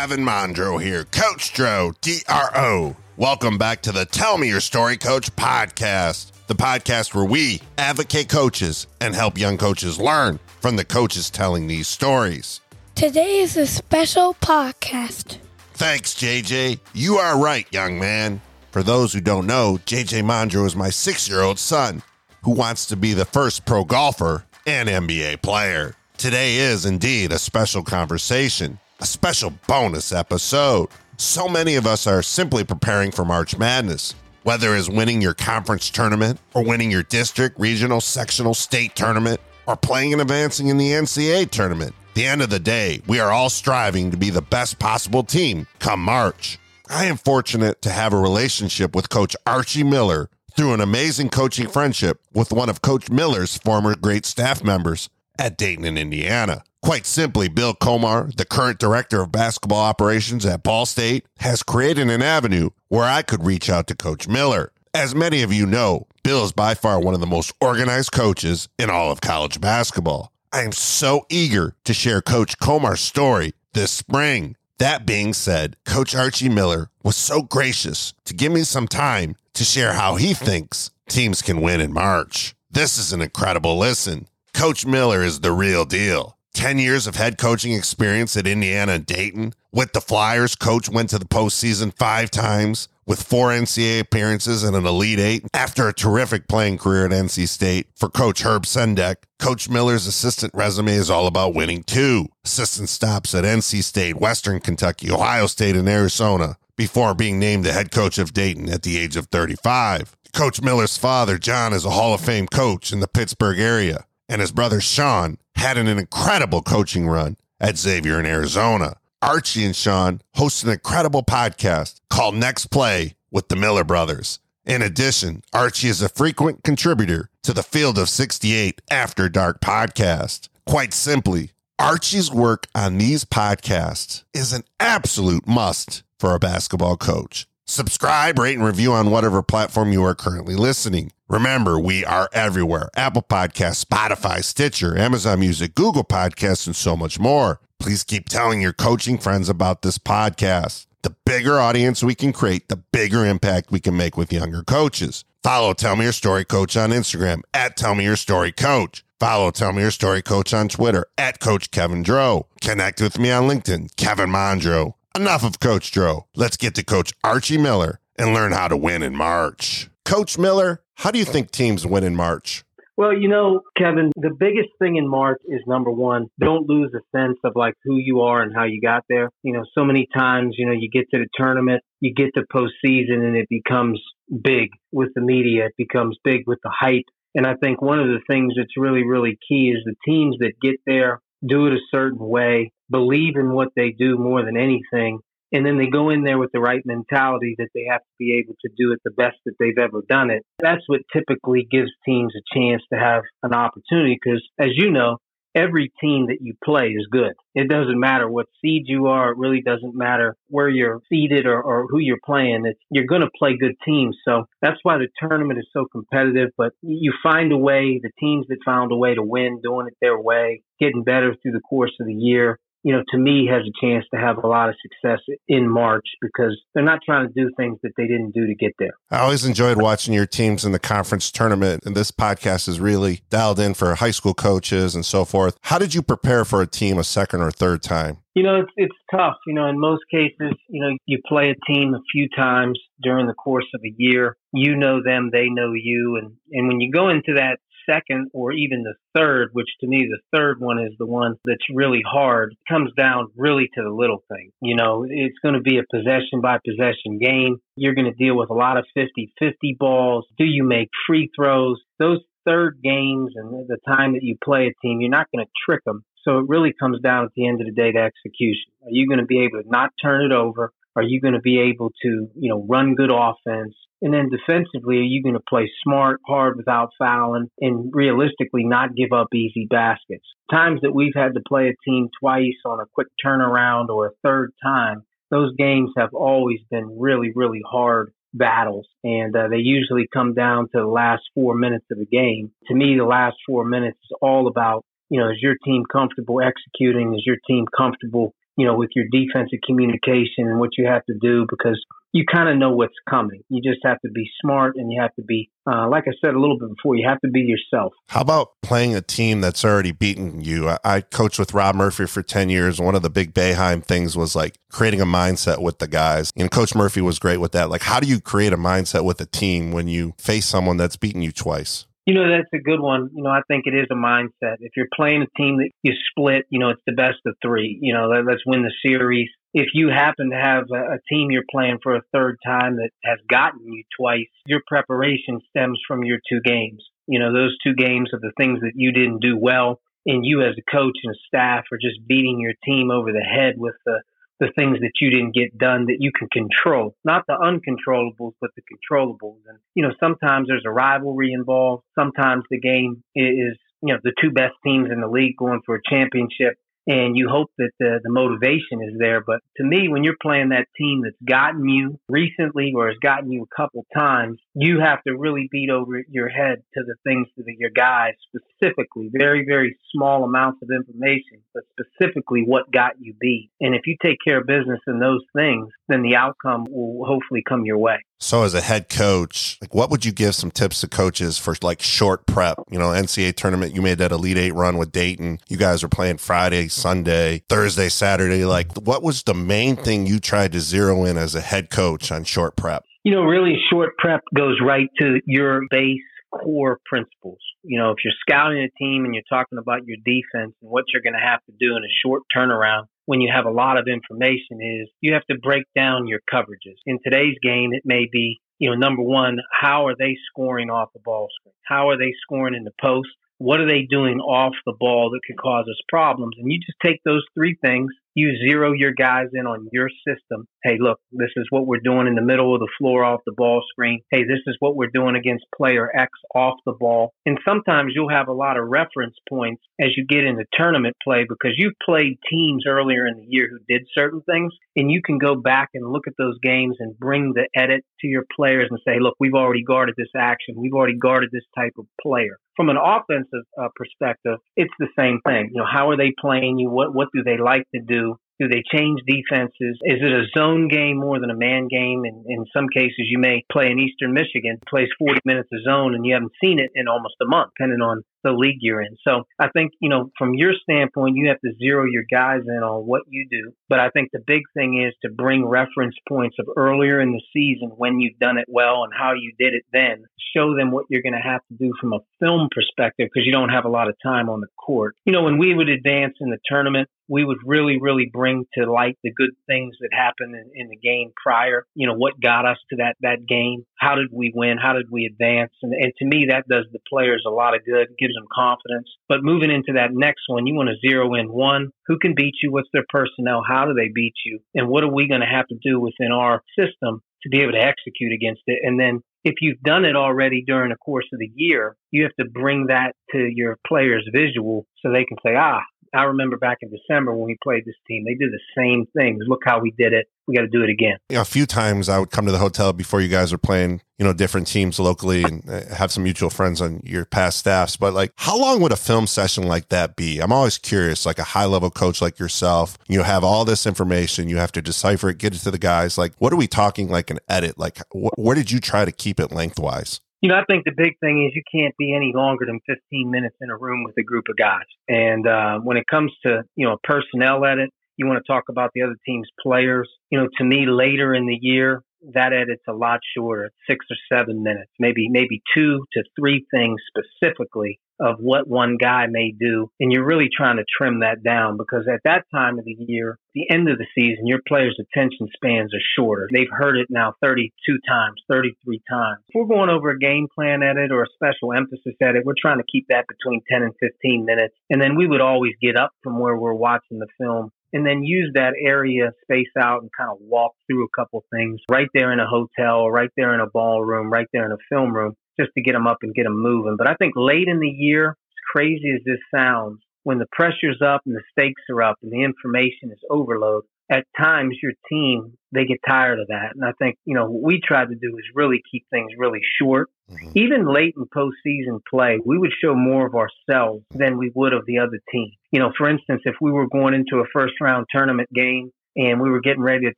Kevin Mondro here, Coach Dro, D-R-O. Welcome back to the Tell Me Your Story Coach podcast, the podcast where we advocate coaches and help young coaches learn from the coaches telling these stories. Today is a special podcast. Thanks, JJ. You are right, young man. For those who don't know, JJ Mondro is my six year old son who wants to be the first pro golfer and NBA player. Today is indeed a special conversation, a special bonus episode. So many of us are simply preparing for March Madness, whether it's winning your conference tournament or winning your district, regional, sectional, state tournament, or playing and advancing in the NCAA tournament. The end of the day, we are all striving to be the best possible team come March. I am fortunate to have a relationship with Coach Archie Miller through an amazing coaching friendship with one of Coach Miller's former great staff members at Dayton in Indiana. Quite simply, Bill Komar, the current director of basketball operations at Ball State, has created an avenue where I could reach out to Coach Miller. As many of you know, Bill is by far one of the most organized coaches in all of college basketball. I am so eager to share Coach Komar's story this spring. That being said, Coach Archie Miller was so gracious to give me some time to share how he thinks teams can win in March. This is an incredible listen. Coach Miller is the real deal. 10 years of head coaching experience at Indiana and Dayton. With the Flyers, coach went to the postseason five times with four NCAA appearances and an Elite Eight. After a terrific playing career at NC State for Coach Herb Sendek, Coach Miller's assistant resume is all about winning too. Assistant stops at NC State, Western Kentucky, Ohio State, and Arizona before being named the head coach of Dayton at the age of 35. Coach Miller's father, John, is a Hall of Fame coach in the Pittsburgh area and his brother Sean had an incredible coaching run at Xavier in Arizona. Archie and Sean host an incredible podcast called Next Play with the Miller Brothers. In addition, Archie is a frequent contributor to the Field of 68 After Dark podcast. Quite simply, Archie's work on these podcasts is an absolute must for a basketball coach. Subscribe, rate, and review on whatever platform you are currently listening. Remember, we are everywhere Apple Podcasts, Spotify, Stitcher, Amazon Music, Google Podcasts, and so much more. Please keep telling your coaching friends about this podcast. The bigger audience we can create, the bigger impact we can make with younger coaches. Follow Tell Me Your Story Coach on Instagram at Tell Me Your Story Coach. Follow Tell Me Your Story Coach on Twitter at Coach Kevin Dro. Connect with me on LinkedIn, Kevin Mondro. Enough of Coach Dro. Let's get to Coach Archie Miller and learn how to win in March. Coach Miller, how do you think teams win in March? Well, you know, Kevin, the biggest thing in March is number one, don't lose a sense of like who you are and how you got there. You know, so many times, you know, you get to the tournament, you get to postseason and it becomes big with the media. It becomes big with the hype. And I think one of the things that's really, really key is the teams that get there do it a certain way, believe in what they do more than anything, and then they go in there with the right mentality that they have to be able to do it the best that they've ever done it. That's what typically gives teams a chance to have an opportunity because, as you know, every team that you play is good. It doesn't matter what seed you are. It really doesn't matter where you're seeded or, or who you're playing. It's, you're going to play good teams. So that's why the tournament is so competitive. But you find a way, the teams that found a way to win, doing it their way, getting better through the course of the year you know, to me has a chance to have a lot of success in March because they're not trying to do things that they didn't do to get there. I always enjoyed watching your teams in the conference tournament, and this podcast is really dialed in for high school coaches and so forth. How did you prepare for a team a second or third time? You know, it's, it's tough. You know, in most cases, you know, you play a team a few times during the course of a year. You know them, they know you, and and when you go into that second or even the third, which to me, the third one is the one that's really hard, comes down really to the little thing. You know, it's going to be a possession by possession game. You're going to deal with a lot of 50 50 balls. Do you make free throws? Those third games and the time that you play a team, you're not going to trick them. So it really comes down at the end of the day to execution. Are you going to be able to not turn it over? Are you going to be able to, you know, run good offense? And then defensively, are you going to play smart, hard without fouling, and realistically not give up easy baskets? Times that we've had to play a team twice on a quick turnaround or a third time, those games have always been really, really hard battles. And uh, they usually come down to the last four minutes of the game. To me, the last four minutes is all about you know, is your team comfortable executing? Is your team comfortable you know, with your defensive communication and what you have to do because you kind of know what's coming. You just have to be smart and you have to be, uh, like I said a little bit before, you have to be yourself. How about playing a team that's already beaten you? I, I coached with Rob Murphy for 10 years. One of the big Boeheim things was like creating a mindset with the guys. And Coach Murphy was great with that. Like, how do you create a mindset with a team when you face someone that's beaten you twice? You know, that's a good one. You know, I think it is a mindset. If you're playing a team that you split, you know, it's the best of three. You know, let's win the series. If you happen to have a, a team you're playing for a third time that has gotten you twice, your preparation stems from your two games. You know, those two games are the things that you didn't do well. And you as a coach and staff are just beating your team over the head with the the things that you didn't get done that you can control, not the uncontrollables, but the controllables. And, you know, sometimes there's a rivalry involved. Sometimes the game is, you know, the two best teams in the league going for a championship and you hope that the, the motivation is there. But to me, when you're playing that team that's gotten you recently or has gotten you a couple times, you have to really beat over your head to the things that your guys specifically, very, very small amounts of information, but specifically what got you beat. And if you take care of business in those things, then the outcome will hopefully come your way. So, as a head coach, like what would you give some tips to coaches for like short prep? You know, NCAA tournament, you made that Elite Eight run with Dayton. You guys were playing Friday, Sunday, Thursday, Saturday. Like, what was the main thing you tried to zero in as a head coach on short prep? You know, really, short prep goes right to your base core principles. You know, if you're scouting a team and you're talking about your defense and what you're going to have to do in a short turnaround, when you have a lot of information is you have to break down your coverages. In today's game, it may be, you know, number one, how are they scoring off the ball screen? How are they scoring in the post? What are they doing off the ball that could cause us problems? And you just take those three things you zero your guys in on your system. Hey, look, this is what we're doing in the middle of the floor off the ball screen. Hey, this is what we're doing against player X off the ball. And sometimes you'll have a lot of reference points as you get into tournament play because you've played teams earlier in the year who did certain things. And you can go back and look at those games and bring the edit to your players and say, look, we've already guarded this action. We've already guarded this type of player. From an offensive uh, perspective, it's the same thing. You know, how are they playing you? What, what do they like to do? Do they change defenses? Is it a zone game more than a man game? And in some cases, you may play in Eastern Michigan, plays 40 minutes of zone, and you haven't seen it in almost a month, depending on the league you're in. So I think, you know, from your standpoint, you have to zero your guys in on what you do. But I think the big thing is to bring reference points of earlier in the season when you've done it well and how you did it then. Show them what you're going to have to do from a film perspective because you don't have a lot of time on the court. You know, when we would advance in the tournament, we would really, really bring to light the good things that happened in, in, the game prior. You know, what got us to that, that game? How did we win? How did we advance? And, and to me, that does the players a lot of good, them confidence. But moving into that next one, you want to zero in one, who can beat you? What's their personnel? How do they beat you? And what are we going to have to do within our system to be able to execute against it? And then if you've done it already during the course of the year, you have to bring that to your players visual so they can say, ah, I remember back in December when we played this team, they did the same things. Look how we did it. We got to do it again. You know, a few times I would come to the hotel before you guys were playing, you know, different teams locally and uh, have some mutual friends on your past staffs. But like, how long would a film session like that be? I'm always curious, like a high level coach like yourself, you have all this information, you have to decipher it, get it to the guys. Like, what are we talking like an edit? Like, wh- where did you try to keep it lengthwise? You know, I think the big thing is you can't be any longer than 15 minutes in a room with a group of guys. And uh, when it comes to, you know, personnel edit, you want to talk about the other team's players. You know, to me, later in the year, that edit's a lot shorter, six or seven minutes, maybe maybe two to three things specifically of what one guy may do. And you're really trying to trim that down because at that time of the year, the end of the season, your players' attention spans are shorter. They've heard it now 32 times, 33 times. If we're going over a game plan edit or a special emphasis edit, we're trying to keep that between 10 and 15 minutes. And then we would always get up from where we're watching the film and then use that area space out and kind of walk through a couple things right there in a hotel, right there in a ballroom, right there in a film room just to get them up and get them moving. But I think late in the year, as crazy as this sounds, when the pressure's up and the stakes are up and the information is overload, at times your team they get tired of that. And I think, you know, what we tried to do is really keep things really short. Mm-hmm. Even late in postseason play, we would show more of ourselves than we would of the other team. You know, for instance, if we were going into a first round tournament game and we were getting ready to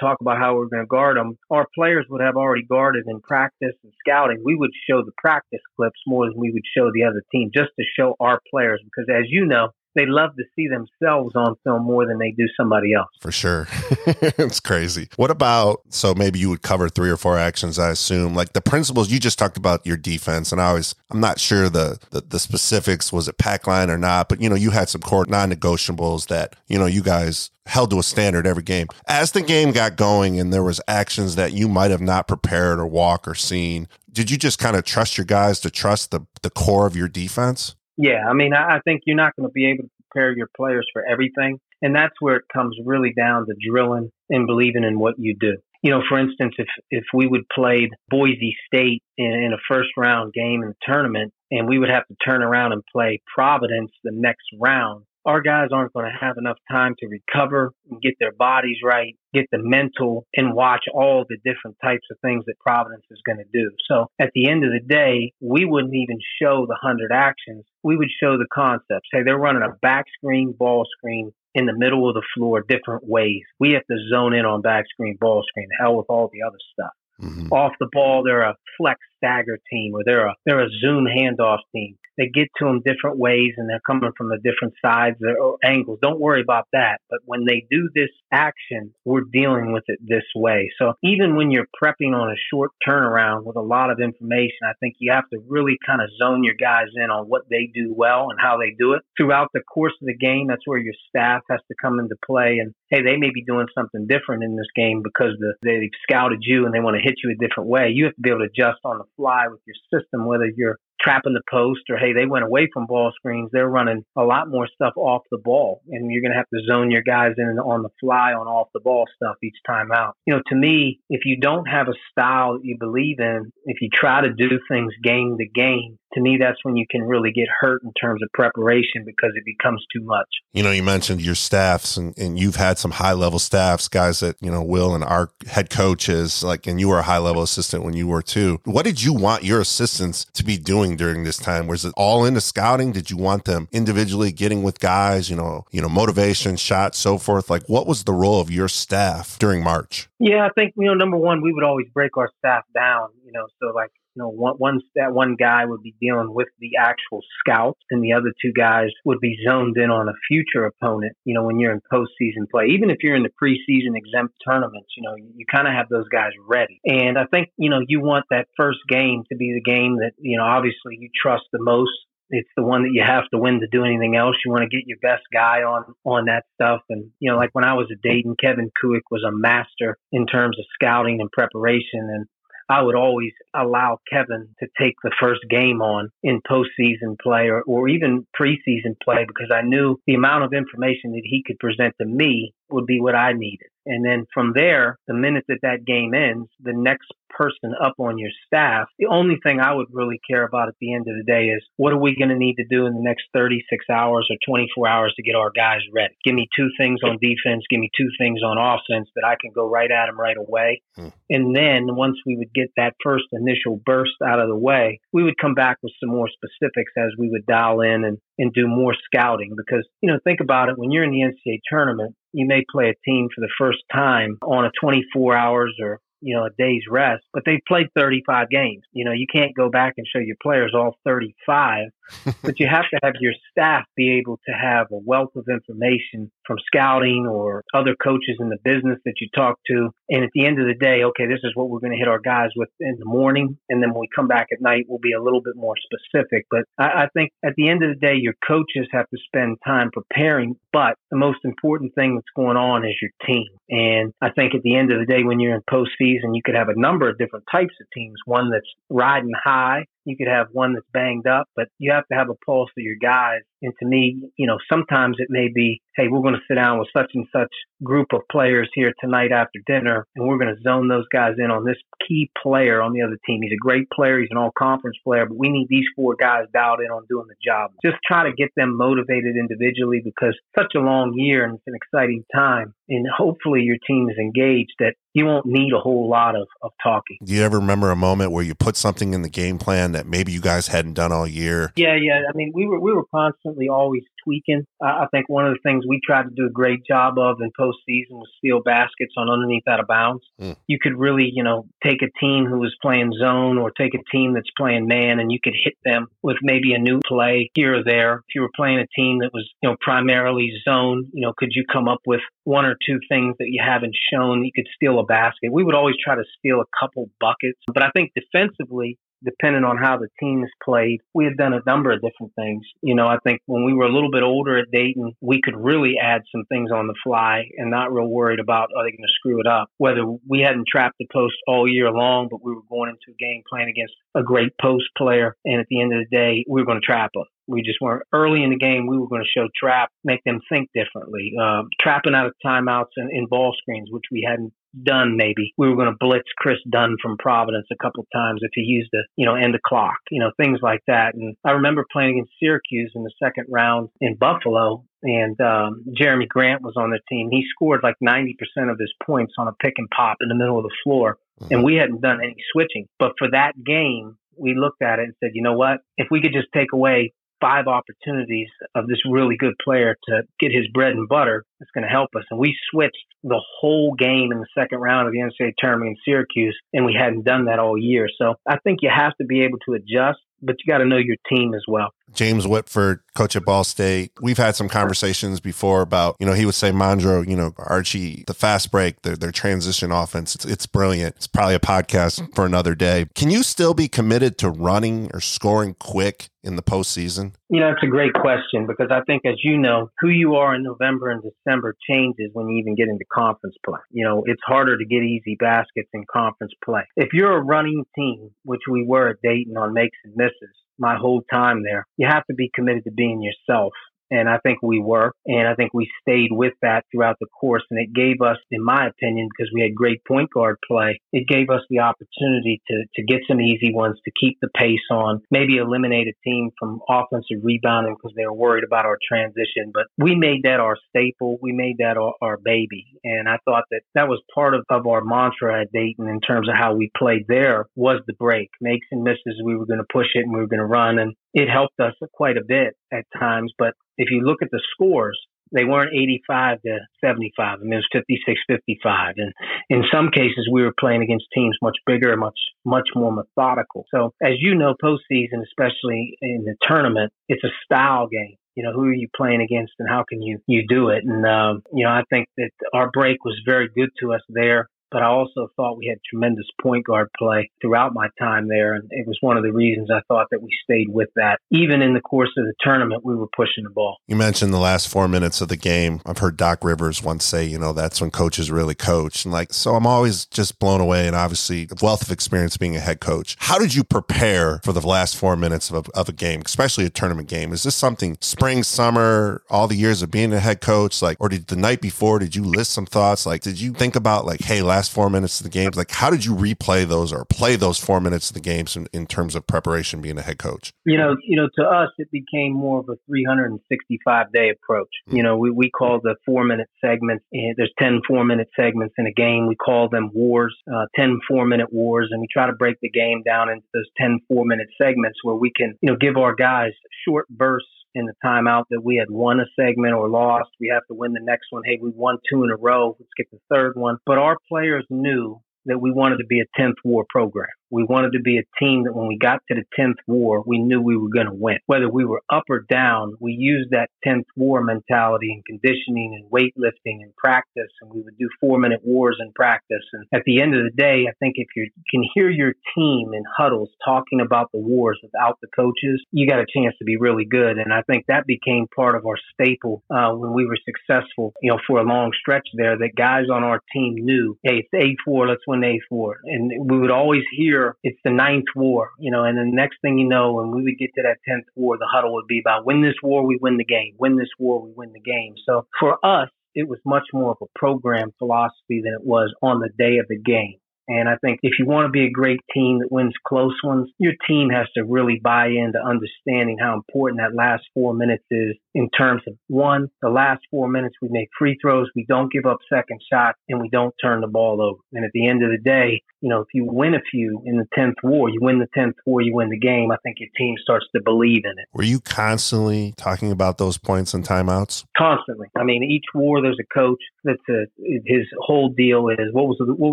talk about how we were going to guard them, our players would have already guarded in practice and scouting. We would show the practice clips more than we would show the other team just to show our players because as you know, they love to see themselves on film more than they do somebody else. For sure. it's crazy. What about so maybe you would cover three or four actions, I assume. Like the principles you just talked about your defense, and I always I'm not sure the the, the specifics, was it pack line or not, but you know, you had some core non negotiables that, you know, you guys held to a standard every game. As the game got going and there was actions that you might have not prepared or walk or seen, did you just kind of trust your guys to trust the the core of your defense? Yeah, I mean, I think you're not going to be able to prepare your players for everything. And that's where it comes really down to drilling and believing in what you do. You know, for instance, if, if we would play Boise State in, in a first round game in the tournament and we would have to turn around and play Providence the next round, our guys aren't going to have enough time to recover and get their bodies right, get the mental and watch all the different types of things that Providence is going to do. So at the end of the day, we wouldn't even show the 100 actions. We would show the concepts. Hey, they're running a back screen, ball screen in the middle of the floor different ways. We have to zone in on back screen, ball screen, hell with all the other stuff. Mm-hmm. Off the ball, they're a flex stagger team or they're a, they're a zoom handoff team they get to them different ways and they're coming from the different sides or angles. Don't worry about that. But when they do this action, we're dealing with it this way. So even when you're prepping on a short turnaround with a lot of information, I think you have to really kind of zone your guys in on what they do well and how they do it throughout the course of the game. That's where your staff has to come into play and hey, they may be doing something different in this game because the, they've scouted you and they want to hit you a different way. You have to be able to adjust on the fly with your system, whether you're trapping the post or hey they went away from ball screens they're running a lot more stuff off the ball. And you're going to have to zone your guys in on the fly on off the ball stuff each time out. You know to me if you don't have a style that you believe in if you try to do things game to game to me, that's when you can really get hurt in terms of preparation because it becomes too much. You know, you mentioned your staffs and, and you've had some high level staffs, guys that, you know, Will and our head coaches, like, and you were a high level assistant when you were too. What did you want your assistants to be doing during this time? Was it all into scouting? Did you want them individually getting with guys, you know, you know, motivation, shots, so forth? Like, what was the role of your staff during March? Yeah, I think, you know, number one, we would always break our staff down, you know, so like you know, one, one that one guy would be dealing with the actual scouts, and the other two guys would be zoned in on a future opponent. You know, when you're in postseason play, even if you're in the preseason exempt tournaments, you know, you, you kind of have those guys ready. And I think you know you want that first game to be the game that you know obviously you trust the most it's the one that you have to win to do anything else. You want to get your best guy on on that stuff. And you know, like when I was at Dayton, Kevin Kuwik was a master in terms of scouting and preparation. And I would always allow Kevin to take the first game on in postseason play or, or even preseason play because I knew the amount of information that he could present to me would be what I needed. And then from there, the minute that that game ends, the next person up on your staff, the only thing I would really care about at the end of the day is what are we going to need to do in the next 36 hours or 24 hours to get our guys ready? Give me two things on defense, give me two things on offense that I can go right at them right away. Hmm. And then once we would get that first initial burst out of the way, we would come back with some more specifics as we would dial in and, and do more scouting because, you know, think about it. When you're in the NCAA tournament, you may play a team for the first time on a 24 hours or you know, a day's rest, but they've played 35 games. You know, you can't go back and show your players all 35, but you have to have your staff be able to have a wealth of information from scouting or other coaches in the business that you talk to. And at the end of the day, okay, this is what we're going to hit our guys with in the morning. And then when we come back at night, we'll be a little bit more specific. But I, I think at the end of the day, your coaches have to spend time preparing. But the most important thing that's going on is your team. And I think at the end of the day, when you're in postseason, season, you could have a number of different types of teams. One that's riding high. You could have one that's banged up, but you have to have a pulse of your guys And to me, you know, sometimes it may be, hey, we're going to sit down with such and such group of players here tonight after dinner, and we're going to zone those guys in on this key player on the other team. He's a great player. He's an all conference player, but we need these four guys dialed in on doing the job. Just try to get them motivated individually because such a long year and it's an exciting time. And hopefully your team is engaged that you won't need a whole lot of, of talking. Do you ever remember a moment where you put something in the game plan that maybe you guys hadn't done all year? Yeah, yeah. I mean, we were we were constantly always tweaking. Uh, I think one of the things we tried to do a great job of in postseason was steal baskets on underneath out of bounds. Mm. You could really, you know, take a team who was playing zone or take a team that's playing man, and you could hit them with maybe a new play here or there. If you were playing a team that was, you know, primarily zone, you know, could you come up with one or two things that you haven't shown you could steal a basket? We would always try to steal a couple buckets, but I think defensively, depending on how the team teams played, we had done a number of different things. You know, I think when we were a little bit older at Dayton, we could really add some things on the fly and not real worried about are they going to screw it up. Whether we hadn't trapped the post all year long, but we were going into a game playing against a great post player, and at the end of the day, we were going to trap them. We just weren't early in the game. We were going to show trap, make them think differently, uh, trapping out of timeouts and in ball screens, which we hadn't done maybe. We were going to blitz Kris Dunn from Providence a couple of times if he used the, you know, end the clock, you know, things like that. And I remember playing against Syracuse in the second round in Buffalo and um, Jerami Grant was on the team. He scored like 90% of his points on a pick and pop in the middle of the floor. Mm-hmm. And we hadn't done any switching. But for that game, we looked at it and said, you know what? If we could just take away five opportunities of this really good player to get his bread and butter. It's going to help us. And we switched the whole game in the second round of the NCAA tournament in Syracuse, and we hadn't done that all year. So I think you have to be able to adjust but you got to know your team as well. James Whitford, coach at Ball State. We've had some conversations before about, you know, he would say, Mondro, you know, Archie, the fast break, their, their transition offense, it's, it's brilliant. It's probably a podcast for another day. Can you still be committed to running or scoring quick in the postseason? You know, it's a great question because I think, as you know, who you are in November and December changes when you even get into conference play. You know, it's harder to get easy baskets in conference play. If you're a running team, which we were at Dayton on makes and misses, my whole time there. You have to be committed to being yourself. And I think we were. And I think we stayed with that throughout the course. And it gave us, in my opinion, because we had great point guard play, it gave us the opportunity to, to get some easy ones, to keep the pace on, maybe eliminate a team from offensive rebounding because they were worried about our transition. But we made that our staple. We made that our, our baby. And I thought that that was part of, of our mantra at Dayton in terms of how we played there was the break. Makes and misses, we were going to push it and we were going to run. And it helped us quite a bit at times. But if you look at the scores, they weren't 85 to 75. I mean, it was 56 55. And in some cases, we were playing against teams much bigger, and much, much more methodical. So, as you know, postseason, especially in the tournament, it's a style game. You know, who are you playing against and how can you, you do it? And, um, you know, I think that our break was very good to us there but I also thought we had tremendous point guard play throughout my time there. And it was one of the reasons I thought that we stayed with that. Even in the course of the tournament, we were pushing the ball. You mentioned the last four minutes of the game. I've heard Doc Rivers once say, you know, that's when coaches really coach. And like, so I'm always just blown away and obviously wealth of experience being a head coach. How did you prepare for the last four minutes of a, of a game, especially a tournament game? Is this something spring, summer, all the years of being a head coach? Like, or did the night before, did you list some thoughts? Like, did you think about like, hey, last last four minutes of the games? Like, how did you replay those or play those four minutes of the games in, in terms of preparation being a head coach? You know, you know, to us, it became more of a 365 day approach. Mm-hmm. You know, we, we call the four minute segments, and there's 10 four minute segments in a game. We call them wars, uh, 10 four minute wars, and we try to break the game down into those 10 four minute segments where we can, you know, give our guys short bursts in the timeout that we had won a segment or lost. We have to win the next one. Hey, we won two in a row. Let's get the third one. But our players knew that we wanted to be a 10th war program. We wanted to be a team that when we got to the 10th war, we knew we were going to win. Whether we were up or down, we used that 10th war mentality in conditioning and weightlifting and practice. And we would do four minute wars in practice. And at the end of the day, I think if you can hear your team in huddles talking about the wars without the coaches, you got a chance to be really good. And I think that became part of our staple uh, when we were successful, you know, for a long stretch there that guys on our team knew, hey, it's A4, let's win A4. And we would always hear year, it's the ninth war, you know, and the next thing you know, when we would get to that 10th war, the huddle would be about win this war, we win the game. Win this war, we win the game. So for us, it was much more of a program philosophy than it was on the day of the game. And I think if you want to be a great team that wins close ones, your team has to really buy into understanding how important that last four minutes is in terms of one, the last four minutes we make free throws, we don't give up second shots, and we don't turn the ball over. And at the end of the day, you know, if you win a few in the 10th war, you win the 10th war, you win the game, I think your team starts to believe in it. Were you constantly talking about those points and timeouts? Constantly. I mean, each war there's a coach that's a, his whole deal is what was the, what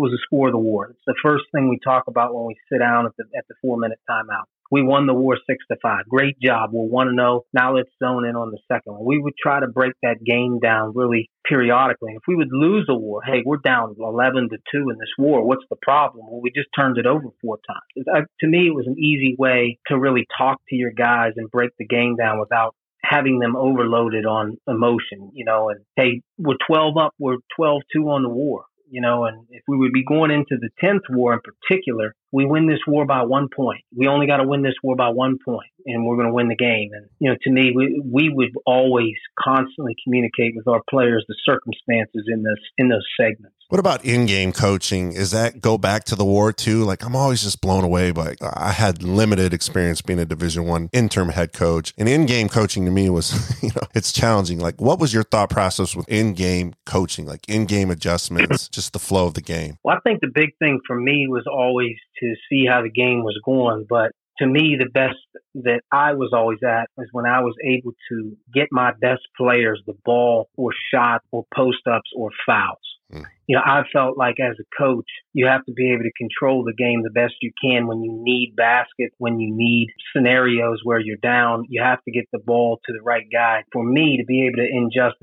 was the score of the war? It's the first thing we talk about when we sit down at the at the 4 minute timeout. We won the war six to five. Great job. We'll want to know. Now let's zone in on the second one. We would try to break that game down really periodically. If we would lose a war, hey, we're down 11 to two in this war. What's the problem? Well, we just turned it over four times. Uh, to me, it was an easy way to really talk to your guys and break the game down without having them overloaded on emotion, you know, and hey, we're 12 up, we're 12 2 on the war you know, and if we would be going into the 10th war in particular, we win this war by one point. We only got to win this war by one point, and we're going to win the game. And, you know, to me, we, we would always constantly communicate with our players the circumstances in this, in those segments. What about in-game coaching? Is that go back to the war too? Like I'm always just blown away by. I had limited experience being a Division One interim head coach, and in-game coaching to me was, you know, it's challenging. Like, what was your thought process with in-game coaching? Like in-game adjustments, just the flow of the game. Well, I think the big thing for me was always to see how the game was going, but to me, the best that I was always at was when I was able to get my best players the ball or shot or post ups or fouls. Mm. You know, I felt like as a coach, you have to be able to control the game the best you can when you need baskets, when you need scenarios where you're down, you have to get the ball to the right guy. For me to be able to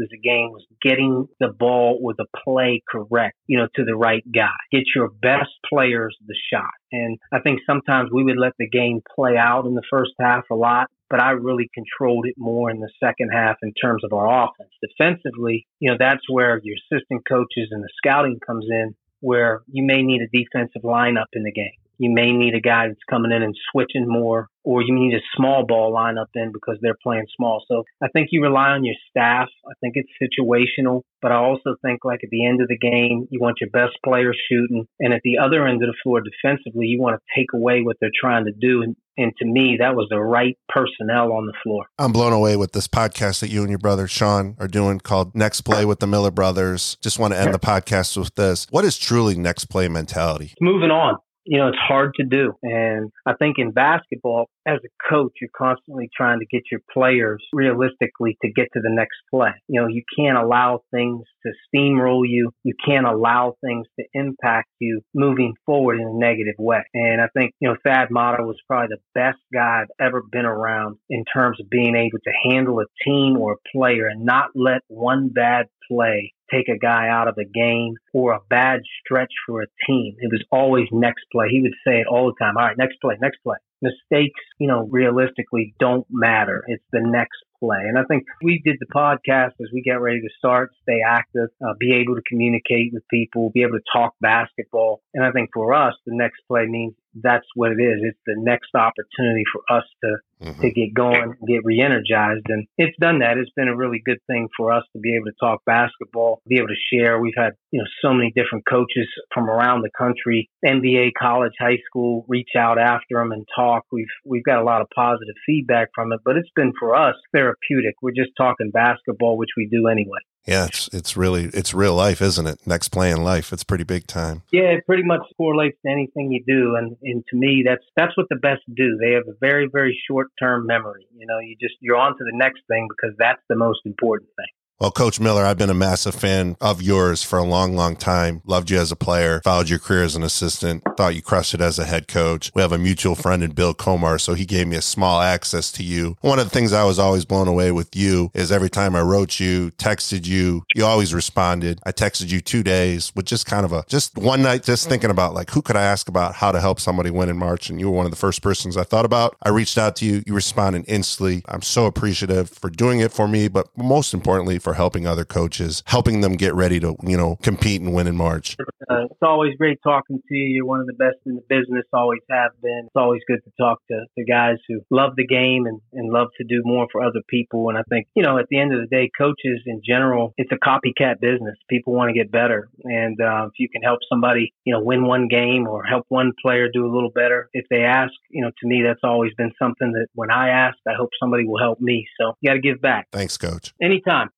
as a game was getting the ball or the play correct, you know, to the right guy. Get your best players the shot. And I think sometimes we would let the game play out in the first half a lot but I really controlled it more in the second half in terms of our offense. Defensively, you know, that's where your assistant coaches and the scouting comes in, where you may need a defensive lineup in the game. You may need a guy that's coming in and switching more, or you need a small ball lineup in because they're playing small. So I think you rely on your staff. I think it's situational, but I also think like at the end of the game, you want your best players shooting. And at the other end of the floor defensively, you want to take away what they're trying to do and, and to me, that was the right personnel on the floor. I'm blown away with this podcast that you and your brother Sean are doing called Next Play with the Miller Brothers. Just want to end the podcast with this. What is truly next play mentality? Moving on you know, it's hard to do. And I think in basketball, as a coach, you're constantly trying to get your players realistically to get to the next play. You know, you can't allow things to steamroll you. You can't allow things to impact you moving forward in a negative way. And I think, you know, Thad Matta was probably the best guy I've ever been around in terms of being able to handle a team or a player and not let one bad play take a guy out of a game or a bad stretch for a team. It was always next play. He would say it all the time. All right, next play, next play. Mistakes, you know, realistically don't matter. It's the next play. And I think we did the podcast as we get ready to start, stay active, uh, be able to communicate with people, be able to talk basketball. And I think for us, the next play means that's what it is. It's the next opportunity for us to mm-hmm. to get going, get re-energized, and it's done that. It's been a really good thing for us to be able to talk basketball, be able to share. We've had you know so many different coaches from around the country, NBA, college, high school, reach out after them and talk. We've we've got a lot of positive feedback from it, but it's been for us therapeutic. We're just talking basketball, which we do anyway. Yeah, it's it's really it's real life, isn't it? Next play in life. It's pretty big time. Yeah, it pretty much correlates to anything you do, and and to me, that's that's what the best do. They have a very very short term memory. You know, you just you're on to the next thing because that's the most important thing. Well, Coach Miller, I've been a massive fan of yours for a long, long time. Loved you as a player, followed your career as an assistant, thought you crushed it as a head coach. We have a mutual friend in Bill Comar, so he gave me a small access to you. One of the things I was always blown away with you is every time I wrote you, texted you, you always responded. I texted you two days with just kind of a, just one night, just mm. thinking about like, who could I ask about how to help somebody win in March? And you were one of the first persons I thought about. I reached out to you. You responded instantly. I'm so appreciative for doing it for me, but most importantly, for helping other coaches, helping them get ready to, you know, compete and win in March. Uh, it's always great talking to you. You're one of the best in the business, always have been. It's always good to talk to, the guys who love the game and, and love to do more for other people. And I think, you know, at the end of the day, coaches in general, it's a copycat business. People want to get better. And uh, if you can help somebody, you know, win one game or help one player do a little better, if they ask, you know, to me, that's always been something that when I ask, I hope somebody will help me. So you got to give back. Thanks, coach. Anytime.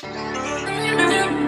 Thank you.